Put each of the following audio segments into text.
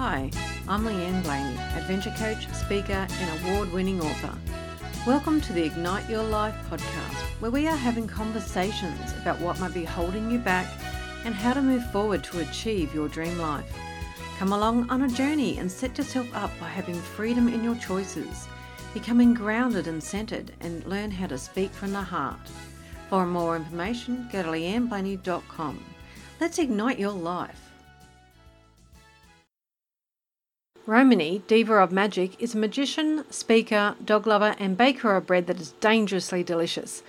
Hi, I'm Leanne Blaney, adventure coach, speaker, and award winning author. Welcome to the Ignite Your Life podcast, where we are having conversations about what might be holding you back and how to move forward to achieve your dream life. Come along on a journey and set yourself up by having freedom in your choices, becoming grounded and centered, and learn how to speak from the heart. For more information, go to leanneblaney.com. Let's ignite your life. Romany, diva of magic, is a magician, speaker, dog lover, and baker of bread that is dangerously delicious.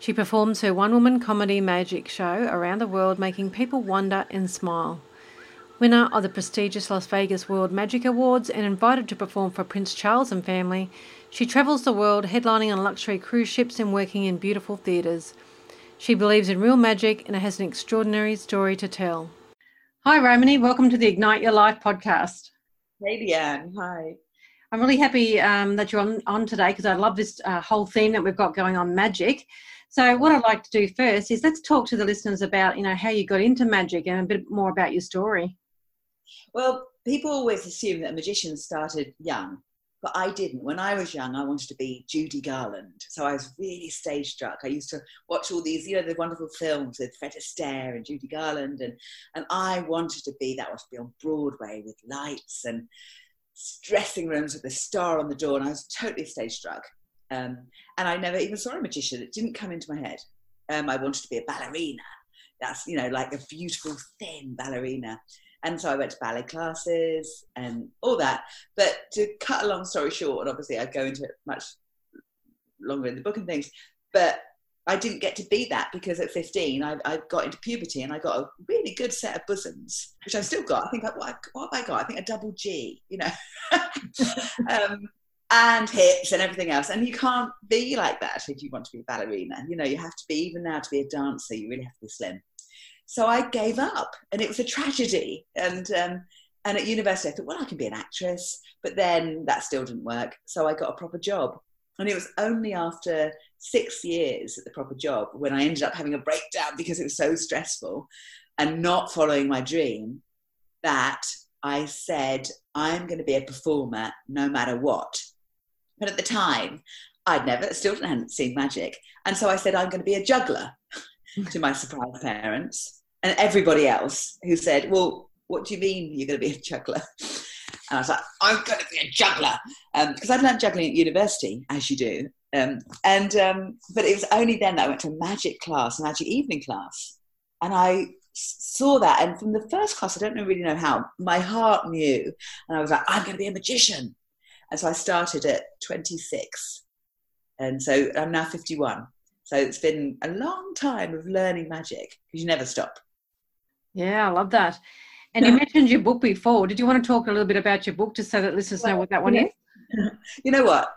She performs her one woman comedy magic show around the world, making people wonder and smile. Winner of the prestigious Las Vegas World Magic Awards and invited to perform for Prince Charles and family, she travels the world headlining on luxury cruise ships and working in beautiful theatres. She believes in real magic and has an extraordinary story to tell. Hi, Romany. Welcome to the Ignite Your Life podcast. Hey, Leanne. Hi. I'm really happy um, that you're on, on today because I love this uh, whole theme that we've got going on magic. So, what I'd like to do first is let's talk to the listeners about you know how you got into magic and a bit more about your story. Well, people always assume that magicians started young, but I didn't. When I was young, I wanted to be Judy Garland, so I was really stage struck. I used to watch all these, you know, the wonderful films with Fred Astaire and Judy Garland, and and I wanted to be that. Wanted to be on Broadway with lights and dressing rooms with a star on the door, and I was totally stage struck. Um, and I never even saw a magician. It didn't come into my head. Um, I wanted to be a ballerina. That's you know like a beautiful thin ballerina. And so I went to ballet classes and all that. But to cut a long story short, and obviously I go into it much longer in the book and things, but I didn't get to be that because at 15 I, I, got into puberty and I got a really good set of bosoms, which I've still got. I think, what, what have I got? I think a double G, you know, um, and hips and everything else. And you can't be like that if you want to be a ballerina. You know, you have to be, even now to be a dancer, you really have to be slim. So I gave up, and it was a tragedy. And um, and at university, I thought, well, I can be an actress, but then that still didn't work. So I got a proper job, and it was only after six years at the proper job when I ended up having a breakdown because it was so stressful and not following my dream that I said, I'm going to be a performer no matter what. But at the time, I'd never, still hadn't seen magic. And so I said, I'm going to be a juggler to my surprise parents and everybody else who said, Well, what do you mean you're going to be a juggler? And I was like, I'm going to be a juggler. Because um, I'd learned juggling at university, as you do. Um, and um, But it was only then that I went to a magic class, a magic evening class. And I saw that. And from the first class, I don't really know how, my heart knew. And I was like, I'm going to be a magician. And so I started at 26. And so I'm now 51. So it's been a long time of learning magic because you never stop. Yeah, I love that. And you mentioned your book before. Did you want to talk a little bit about your book just so that listeners know what that one is? You know what?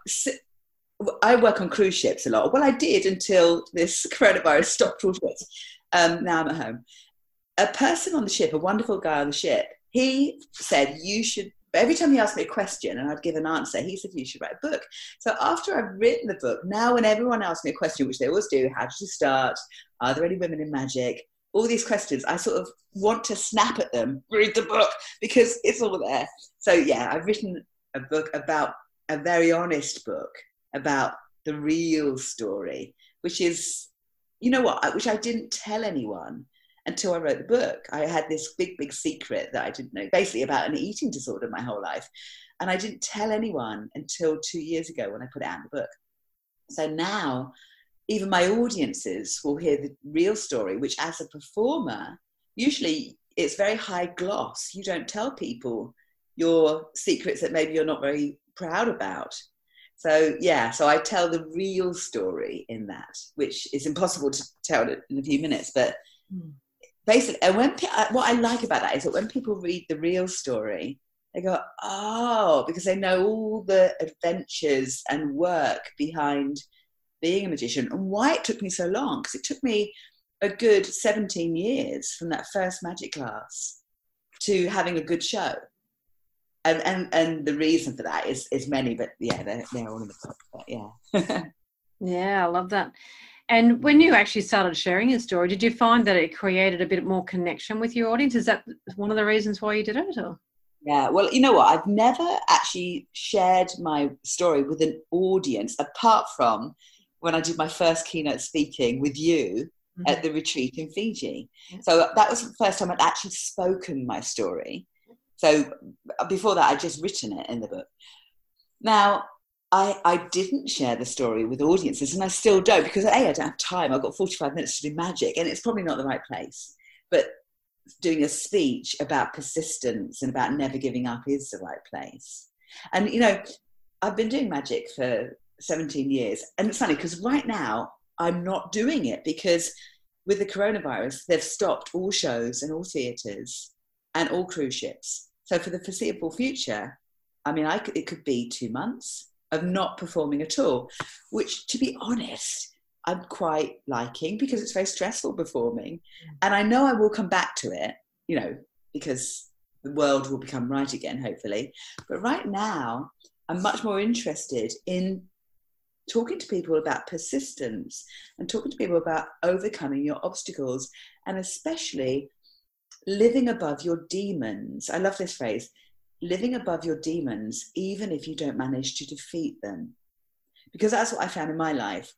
I work on cruise ships a lot. Well, I did until this coronavirus stopped all ships. Um, now I'm at home. A person on the ship, a wonderful guy on the ship, he said, You should, every time he asked me a question and I'd give an answer, he said, You should write a book. So after I've written the book, now when everyone asks me a question, which they always do, how did you start? Are there any women in magic? All these questions, I sort of want to snap at them, read the book, because it's all there. So, yeah, I've written a book about a very honest book about the real story, which is, you know what, which I didn't tell anyone until I wrote the book. I had this big, big secret that I didn't know, basically about an eating disorder my whole life. And I didn't tell anyone until two years ago when I put it out in the book. So now even my audiences will hear the real story, which as a performer, usually it's very high gloss. You don't tell people your secrets that maybe you're not very proud about. So yeah, so I tell the real story in that, which is impossible to tell in a few minutes. But mm. basically, and when uh, what I like about that is that when people read the real story, they go, oh, because they know all the adventures and work behind being a magician and why it took me so long because it took me a good 17 years from that first magic class to having a good show and and, and the reason for that is is many but yeah they're, they're all in the book but yeah yeah i love that and when you actually started sharing your story did you find that it created a bit more connection with your audience is that one of the reasons why you did it or? Yeah, well, you know what? I've never actually shared my story with an audience apart from when I did my first keynote speaking with you mm-hmm. at the retreat in Fiji. So that was the first time I'd actually spoken my story. So before that, I'd just written it in the book. Now, I, I didn't share the story with audiences, and I still don't because A, I don't have time. I've got 45 minutes to do magic, and it's probably not the right place. But doing a speech about persistence and about never giving up is the right place. And, you know, I've been doing magic for 17 years. And it's funny because right now I'm not doing it because with the coronavirus, they've stopped all shows and all theatres and all cruise ships. So for the foreseeable future, I mean, I it could be two months of not performing at all, which, to be honest, I'm quite liking because it's very stressful performing. And I know I will come back to it, you know, because the world will become right again, hopefully. But right now, I'm much more interested in talking to people about persistence and talking to people about overcoming your obstacles and especially living above your demons. I love this phrase living above your demons, even if you don't manage to defeat them. Because that's what I found in my life.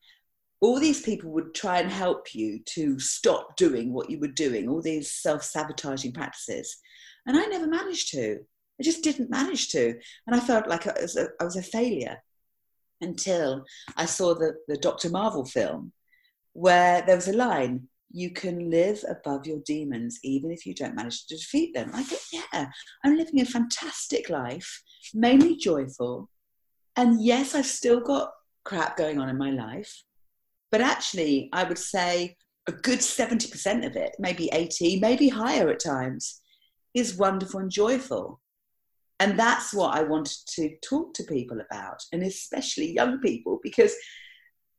All these people would try and help you to stop doing what you were doing, all these self sabotaging practices. And I never managed to. I just didn't manage to. And I felt like I was a, I was a failure until I saw the, the Dr. Marvel film where there was a line you can live above your demons even if you don't manage to defeat them. I thought, yeah, I'm living a fantastic life, mainly joyful. And yes, I've still got crap going on in my life. But actually, I would say a good 70% of it, maybe 80, maybe higher at times, is wonderful and joyful. And that's what I wanted to talk to people about, and especially young people, because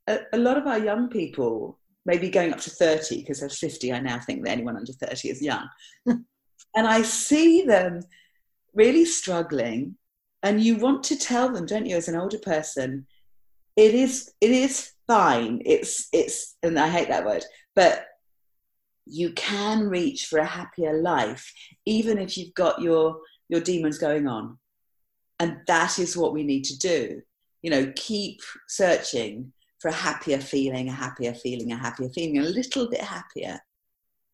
a, a lot of our young people, maybe going up to 30, because they're 50, I now think that anyone under 30 is young. and I see them really struggling. And you want to tell them, don't you, as an older person, it is it is fine. It's it's and I hate that word, but you can reach for a happier life, even if you've got your your demons going on. And that is what we need to do. You know, keep searching for a happier feeling, a happier feeling, a happier feeling, a little bit happier.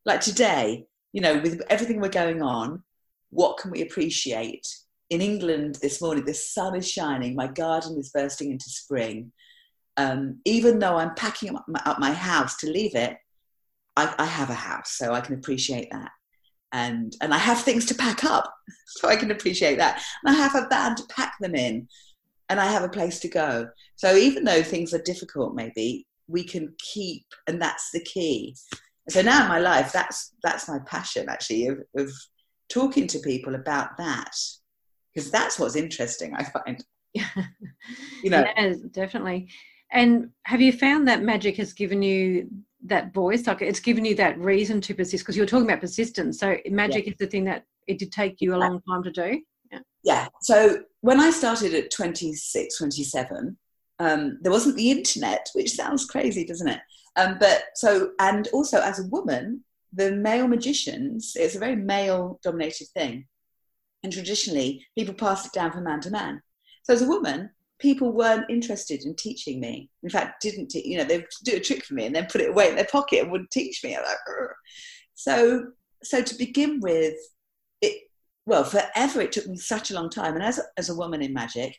Like today, you know, with everything we're going on, what can we appreciate? In England this morning, the sun is shining, my garden is bursting into spring. Um, even though I'm packing up my, up my, house to leave it, I, I have a house, so I can appreciate that and and I have things to pack up, so I can appreciate that. And I have a van to pack them in, and I have a place to go. So even though things are difficult, maybe we can keep, and that's the key. So now in my life, that's that's my passion actually of, of talking to people about that because that's what's interesting. I find. you know, yeah, definitely. And have you found that magic has given you that voice like it's given you that reason to persist because you're talking about persistence. So magic yeah. is the thing that it did take you a long time to do. Yeah, yeah. so when i started at 26 27 um, there wasn't the internet which sounds crazy doesn't it? Um, but so and also as a woman the male magicians it's a very male dominated thing. And traditionally people passed it down from man to man. So as a woman people weren't interested in teaching me. In fact, didn't te- you know they'd do a trick for me and then put it away in their pocket and wouldn't teach me. I'm like, so so to begin with, it well forever it took me such a long time. And as as a woman in magic,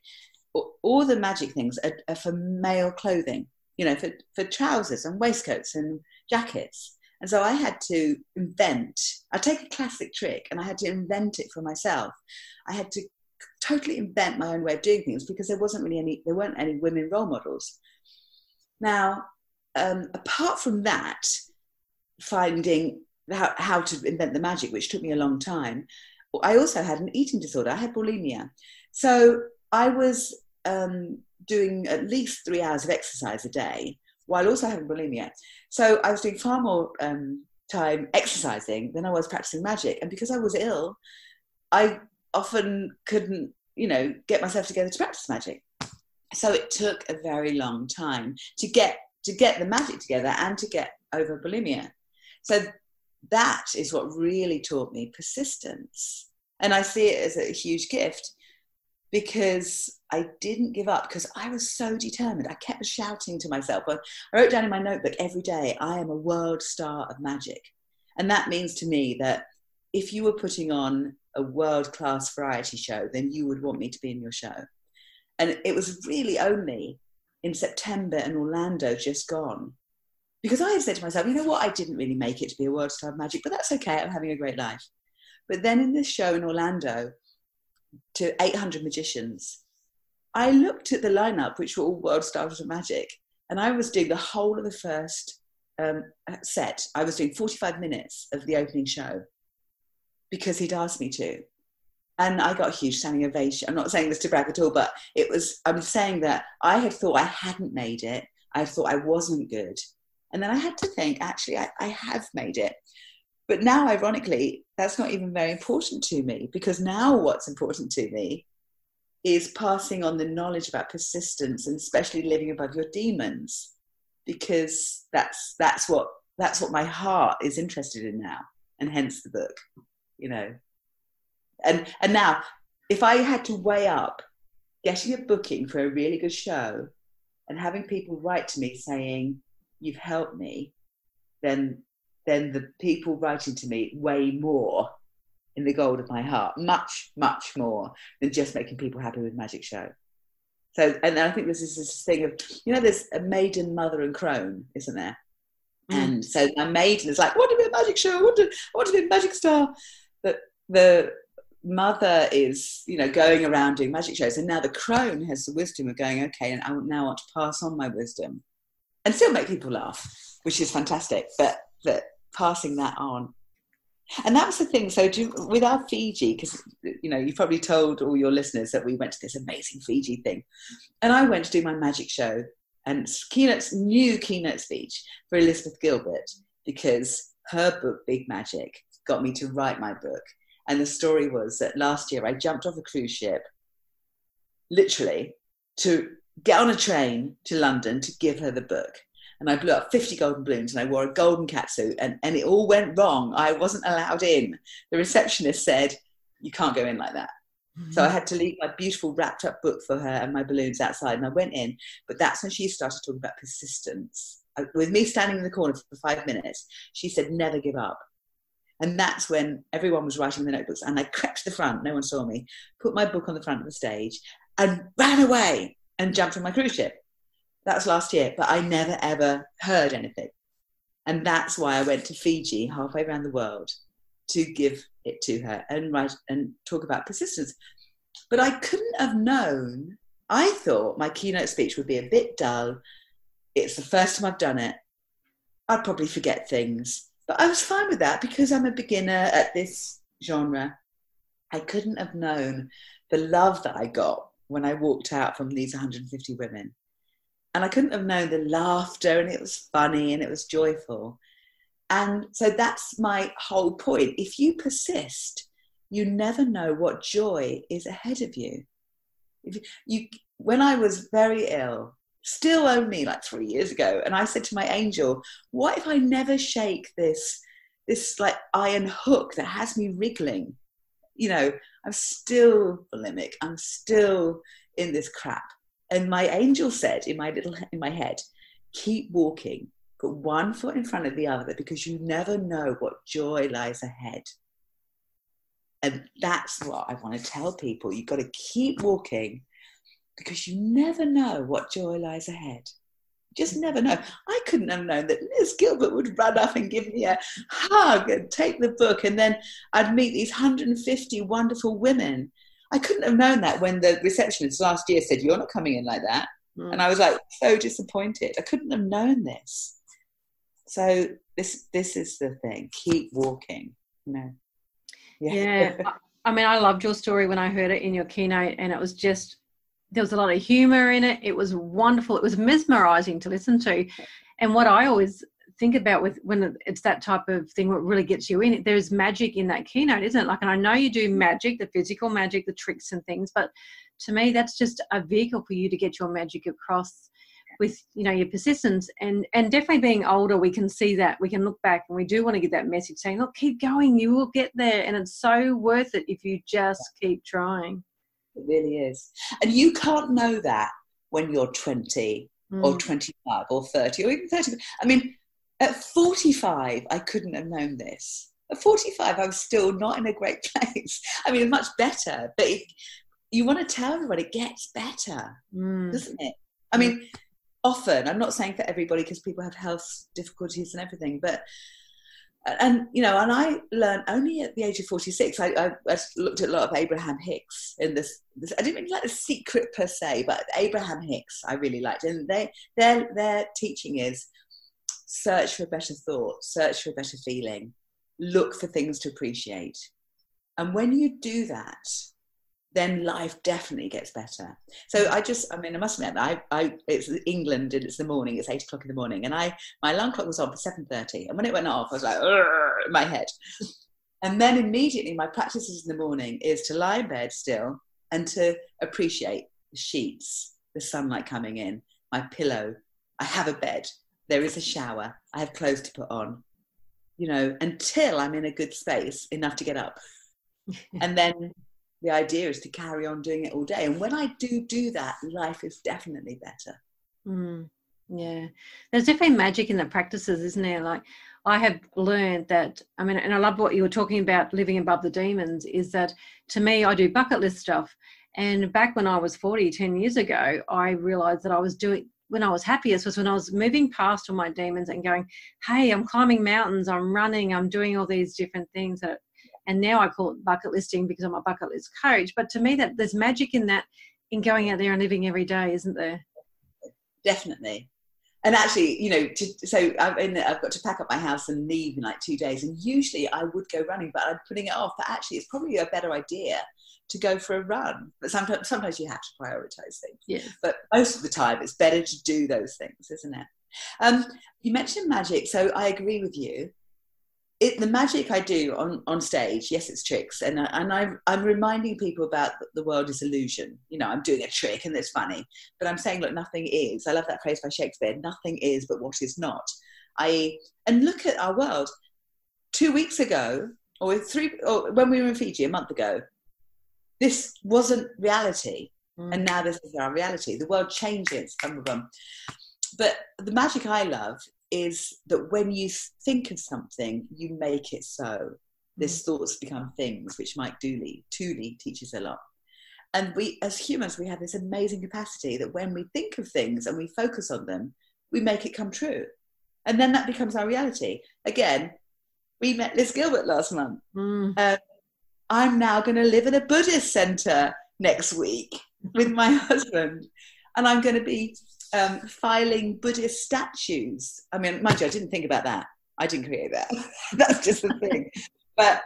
all the magic things are, are for male clothing. You know, for for trousers and waistcoats and jackets. And so I had to invent, I take a classic trick and I had to invent it for myself. I had to totally invent my own way of doing things because there wasn't really any, there weren't any women role models. Now, um, apart from that, finding how, how to invent the magic, which took me a long time, I also had an eating disorder. I had bulimia. So I was um, doing at least three hours of exercise a day while also having bulimia. So I was doing far more um, time exercising than I was practicing magic. And because I was ill, I often couldn't, you know, get myself together to practice magic. So it took a very long time to get to get the magic together and to get over bulimia. So that is what really taught me persistence. And I see it as a huge gift because I didn't give up because I was so determined. I kept shouting to myself. I wrote down in my notebook every day, I am a world star of magic. And that means to me that if you were putting on a world class variety show, then you would want me to be in your show. And it was really only in September in Orlando, just gone, because I had said to myself, you know what, I didn't really make it to be a world star of magic, but that's okay, I'm having a great life. But then in this show in Orlando, to 800 magicians, I looked at the lineup, which were all world stars of magic, and I was doing the whole of the first um, set. I was doing 45 minutes of the opening show because he'd asked me to. And I got a huge standing ovation. I'm not saying this to brag at all, but it was, I'm saying that I had thought I hadn't made it. I thought I wasn't good. And then I had to think, actually, I, I have made it. But now, ironically, that's not even very important to me because now what's important to me is passing on the knowledge about persistence and especially living above your demons because that's that's what that's what my heart is interested in now and hence the book you know and and now if i had to weigh up getting a booking for a really good show and having people write to me saying you've helped me then then the people writing to me weigh more in the gold of my heart much much more than just making people happy with magic show so and i think this is this thing of you know there's a maiden mother and crone isn't there mm. and so my maiden is like, I want to be a magic show. I want to, I want to be a magic star. But the mother is, you know, going around doing magic shows. And now the crone has the wisdom of going, okay, and I now want to pass on my wisdom and still make people laugh, which is fantastic. But, but passing that on. And that was the thing. So do, with our Fiji, because you know you've probably told all your listeners that we went to this amazing Fiji thing, and I went to do my magic show and keynotes new keynote speech for Elizabeth Gilbert because her book Big Magic got me to write my book. And the story was that last year I jumped off a cruise ship, literally, to get on a train to London to give her the book. And I blew up 50 golden balloons and I wore a golden catsuit and, and it all went wrong. I wasn't allowed in. The receptionist said, You can't go in like that. So I mm-hmm. had to leave my beautiful wrapped up book for her and my balloons outside, and I went in. But that's when she started talking about persistence. With me standing in the corner for five minutes, she said, "Never give up." And that's when everyone was writing the notebooks, and I crept to the front. No one saw me. Put my book on the front of the stage and ran away and jumped on my cruise ship. That was last year, but I never ever heard anything. And that's why I went to Fiji halfway around the world to give it to her and write and talk about persistence. But I couldn't have known. I thought my keynote speech would be a bit dull. It's the first time I've done it. I'd probably forget things. But I was fine with that because I'm a beginner at this genre. I couldn't have known the love that I got when I walked out from these 150 women. And I couldn't have known the laughter, and it was funny and it was joyful. And so that's my whole point. If you persist, you never know what joy is ahead of you. If you when I was very ill, still only like three years ago, and I said to my angel, "What if I never shake this this like iron hook that has me wriggling? You know, I'm still bulimic. I'm still in this crap." And my angel said in my little in my head, "Keep walking Put one foot in front of the other because you never know what joy lies ahead. And that's what I want to tell people. You've got to keep walking because you never know what joy lies ahead. just never know. I couldn't have known that Liz Gilbert would run up and give me a hug and take the book, and then I'd meet these 150 wonderful women. I couldn't have known that when the receptionist last year said, You're not coming in like that. Mm. And I was like so disappointed. I couldn't have known this. So this this is the thing. Keep walking. You know. Yeah. yeah. I mean, I loved your story when I heard it in your keynote, and it was just there was a lot of humor in it. It was wonderful. It was mesmerizing to listen to. And what I always think about with when it's that type of thing what really gets you in there's magic in that keynote isn't it? Like and i know you do mm. magic the physical magic the tricks and things but to me that's just a vehicle for you to get your magic across with you know your persistence. And and definitely being older we can see that. We can look back and we do want to get that message saying look keep going. You will get there. And it's so worth it if you just keep trying it really is. And you can't know that when you're 20 mm. or 25 or 30 or even 30 i mean at 45 i couldn't have known this. At 45 i was still not in a great place. I mean much better but it, you want to tell everybody it gets better mm. doesn't it? I mean often i'm not saying for everybody because people have health difficulties and everything but and you know and i learned only at the age of 46 I, I, I, looked at a lot of abraham hicks in this, this i didn't really like the secret per se but abraham hicks i really liked. And they their their teaching is search for better thought search for better feeling look for things to appreciate. And when you do that then life definitely gets better. So I just, I mean, I must admit, I, I, it's England and it's the morning, it's eight o'clock in the morning, and I, my alarm clock was on for seven thirty, and when it went off, I was like, in my head, and then immediately my practices in the morning is to lie in bed still and to appreciate the sheets, the sunlight coming in, my pillow. I have a bed, there is a shower, I have clothes to put on, you know, until I'm in a good space enough to get up. and then the idea is to carry on doing it all day. And when I do do that, life is definitely better. Mm, yeah, there's definitely magic in the practices, isn't there? Like I have learned that. I mean, and I love what you were talking about living above the demons. Is that to me, I do bucket list stuff. And back when I was 40, 10 years ago, I realized that I was doing when I was happiest was when I was moving past all my demons and going, hey, I'm climbing mountains, I'm running, I'm doing all these different things that and now I call it bucket listing because I'm a bucket list coach. But to me, that there's magic in that, in going out there and living every day, isn't there? Definitely. And actually, you know, to, so I've, I've got to pack up my house and leave in like two days. And usually I would go running, but I'm putting it off. But actually, it's probably a better idea to go for a run. But sometimes, sometimes you have to prioritize things. Yeah. But most of the time, it's better to do those things, isn't it? Um, you mentioned magic, so I agree with you it, the magic I do on, on stage, yes, it's tricks, and and I'm I'm reminding people about the world is illusion. You know, I'm doing a trick and it's funny, but I'm saying, look, nothing is. I love that phrase by Shakespeare. Nothing is, but what is not. I and look at our world. Two weeks ago, or three, or when we were in Fiji a month ago, this wasn't reality, mm. and now this is our reality. The world changes, some of them. But the magic I love is that when you think of something, you make it so. This mm. thoughts become things, which Mike Dooley, Tooley teaches a lot. And we, as humans, we have this amazing capacity that when we think of things and we focus on them, we make it come true. And then that becomes our reality. Again, we met Liz Gilbert last month. Mm. Uh, I'm now going to live in a Buddhist center next week with my husband. And I'm going to be um, filing Buddhist statues. I mean, mind you, I didn't think about that. I didn't create that. That's just the thing. But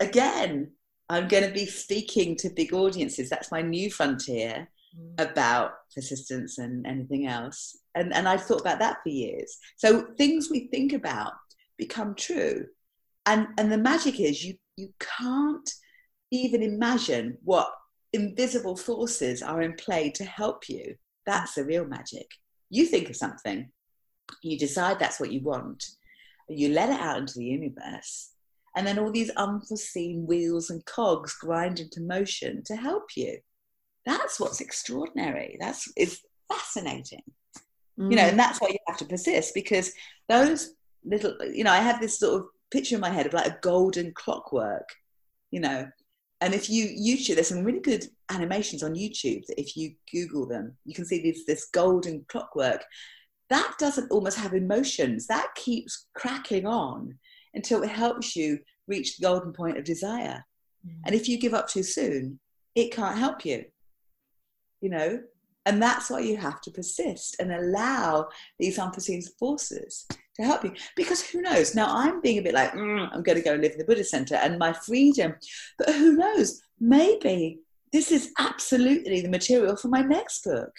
again, I'm going to be speaking to big audiences. That's my new frontier mm. about persistence and anything else. And, and I've thought about that for years. So things we think about become true. And, and the magic is you, you can't even imagine what invisible forces are in play to help you. That's the real magic. You think of something, you decide that's what you want, you let it out into the universe, and then all these unforeseen wheels and cogs grind into motion to help you. That's what's extraordinary. That's it's fascinating. Mm. You know, and that's why you have to persist because those little, you know, I have this sort of picture in my head of like a golden clockwork, you know, and if you YouTube, there's some really good animations on YouTube that if you Google them, you can see this, this golden clockwork. That doesn't almost have emotions. That keeps cracking on until it helps you reach the golden point of desire. Mm. And if you give up too soon, it can't help you. You know? And that's why you have to persist and allow these unforeseen forces to help you. Because who knows? Now I'm being a bit like, mm, I'm going to go live in the Buddhist center and my freedom. But who knows? Maybe this is absolutely the material for my next book.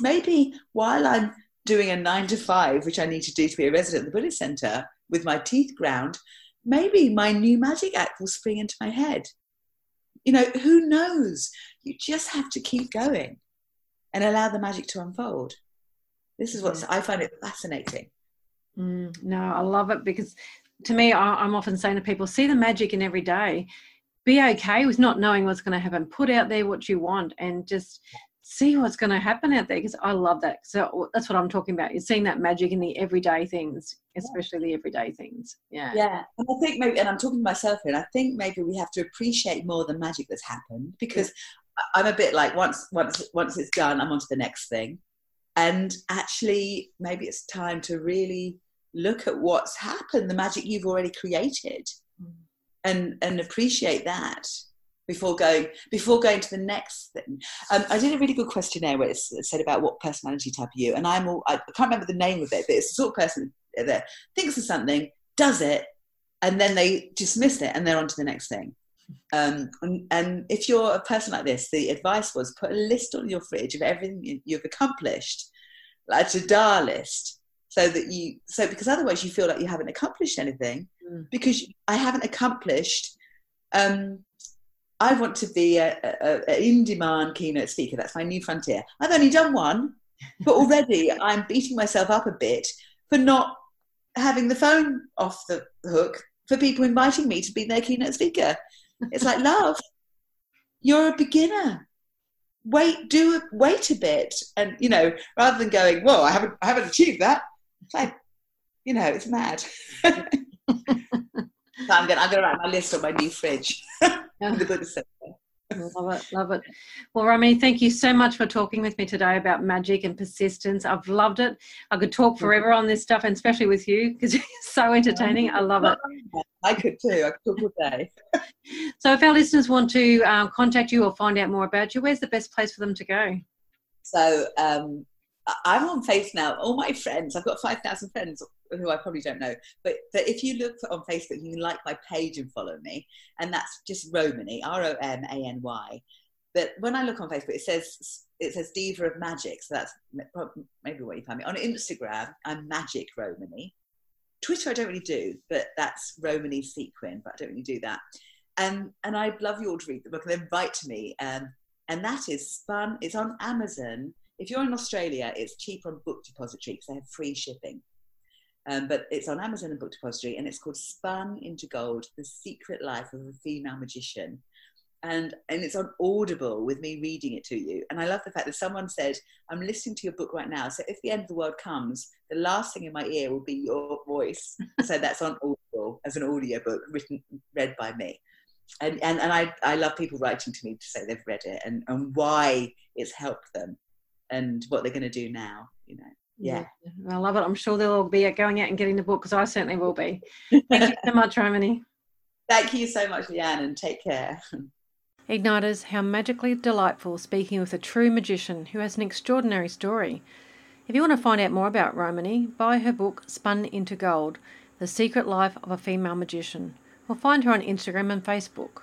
Maybe while I'm doing a nine to five, which I need to do to be a resident of the Buddhist center with my teeth ground, maybe my new magic act will spring into my head. You know, who knows? You just have to keep going and allow the magic to unfold. This is what I find it fascinating. Mm, no, I love it because to me, I, I'm often saying to people, see the magic in every day. Be okay with not knowing what's going to happen. Put out there what you want and just see what's going to happen out there because I love that. So that's what I'm talking about. You're seeing that magic in the everyday things, especially the everyday things. Yeah. Yeah. And I think maybe, and I'm talking to myself here, and I think maybe we have to appreciate more the magic that's happened because I'm a bit like once, once, once it's done, I'm on to the next thing. And actually, maybe it's time to really look at what's happened, the magic you've already created, mm. and and appreciate that before going before going to the next thing. Um, I did a really good questionnaire where it said about what personality type are you, and I'm all I can't remember the name of it, but it's the sort of person that thinks of something, does it, and then they dismiss it, and they're on to the next thing. Um, and, and, if you're a person like this, the advice was put a list on your fridge of everything you've accomplished, like a to-do list, so that you so because otherwise you feel like you haven't accomplished anything mm. because I haven't accomplished. Um, I want to be a, a, a in-demand keynote speaker. That's my new frontier. I've only done one, but already I'm beating myself up a bit for not having the phone off the hook for people inviting me to be their keynote speaker. It's like, love, you're a beginner. Wait, do wait a bit, and you know, rather than going, "Whoa, I haven't, I haven't achieved that." It's like, you know, it's mad. so I'm gonna, I'm gonna write my list on my new fridge. love it, love it. Well, Romany, thank you so much for talking with me today about magic and persistence. I've loved it. I could talk forever on this stuff, and especially with you because you're so entertaining. I love it. I could too. I could talk all day. so, if our listeners want to um, contact you or find out more about you, where's the best place for them to go? So, um, I'm on Face now. All my friends, I've got 5,000 friends who I probably don't know, but, but if you look on Facebook, you can like my page and follow me. And that's just Romany, R O M A N Y. But when I look on Facebook, it says it says Diva of Magic. So that's maybe where you find me. On Instagram, I'm Magic Romany. Twitter, I don't really do, but that's Romany Sequin, but I don't really do that. And, and I'd love you all to read the book and then write to me. Um, and that is Spun, it's on Amazon if you're in Australia, it's cheap on Book Depository because they have free shipping. Um, but it's on Amazon and Book Depository, and it's called Spun into Gold: The Secret Life of a Female Magician. And, and it's on Audible with me reading it to you. And I love the fact that someone said, I'm listening to your book right now. So if the end of the world comes, the last thing in my ear will be your voice. so that's on Audible as an audio book written, read by me. And, and, and I, I love people writing to me to say they've read it and, and why it's helped them and what they're going to do now you know yeah. yeah. I love it. I'm sure they'll all be going out and getting the book because I certainly will be. Thank you so much, Romany. Thank you so much, Leanne, and take care. Igniters, how magically delightful speaking with a true magician who has an extraordinary story. If you want to find out more about Romany, buy her book Spun into Gold The Secret Life of a Female Magician, or find her on Instagram and Facebook.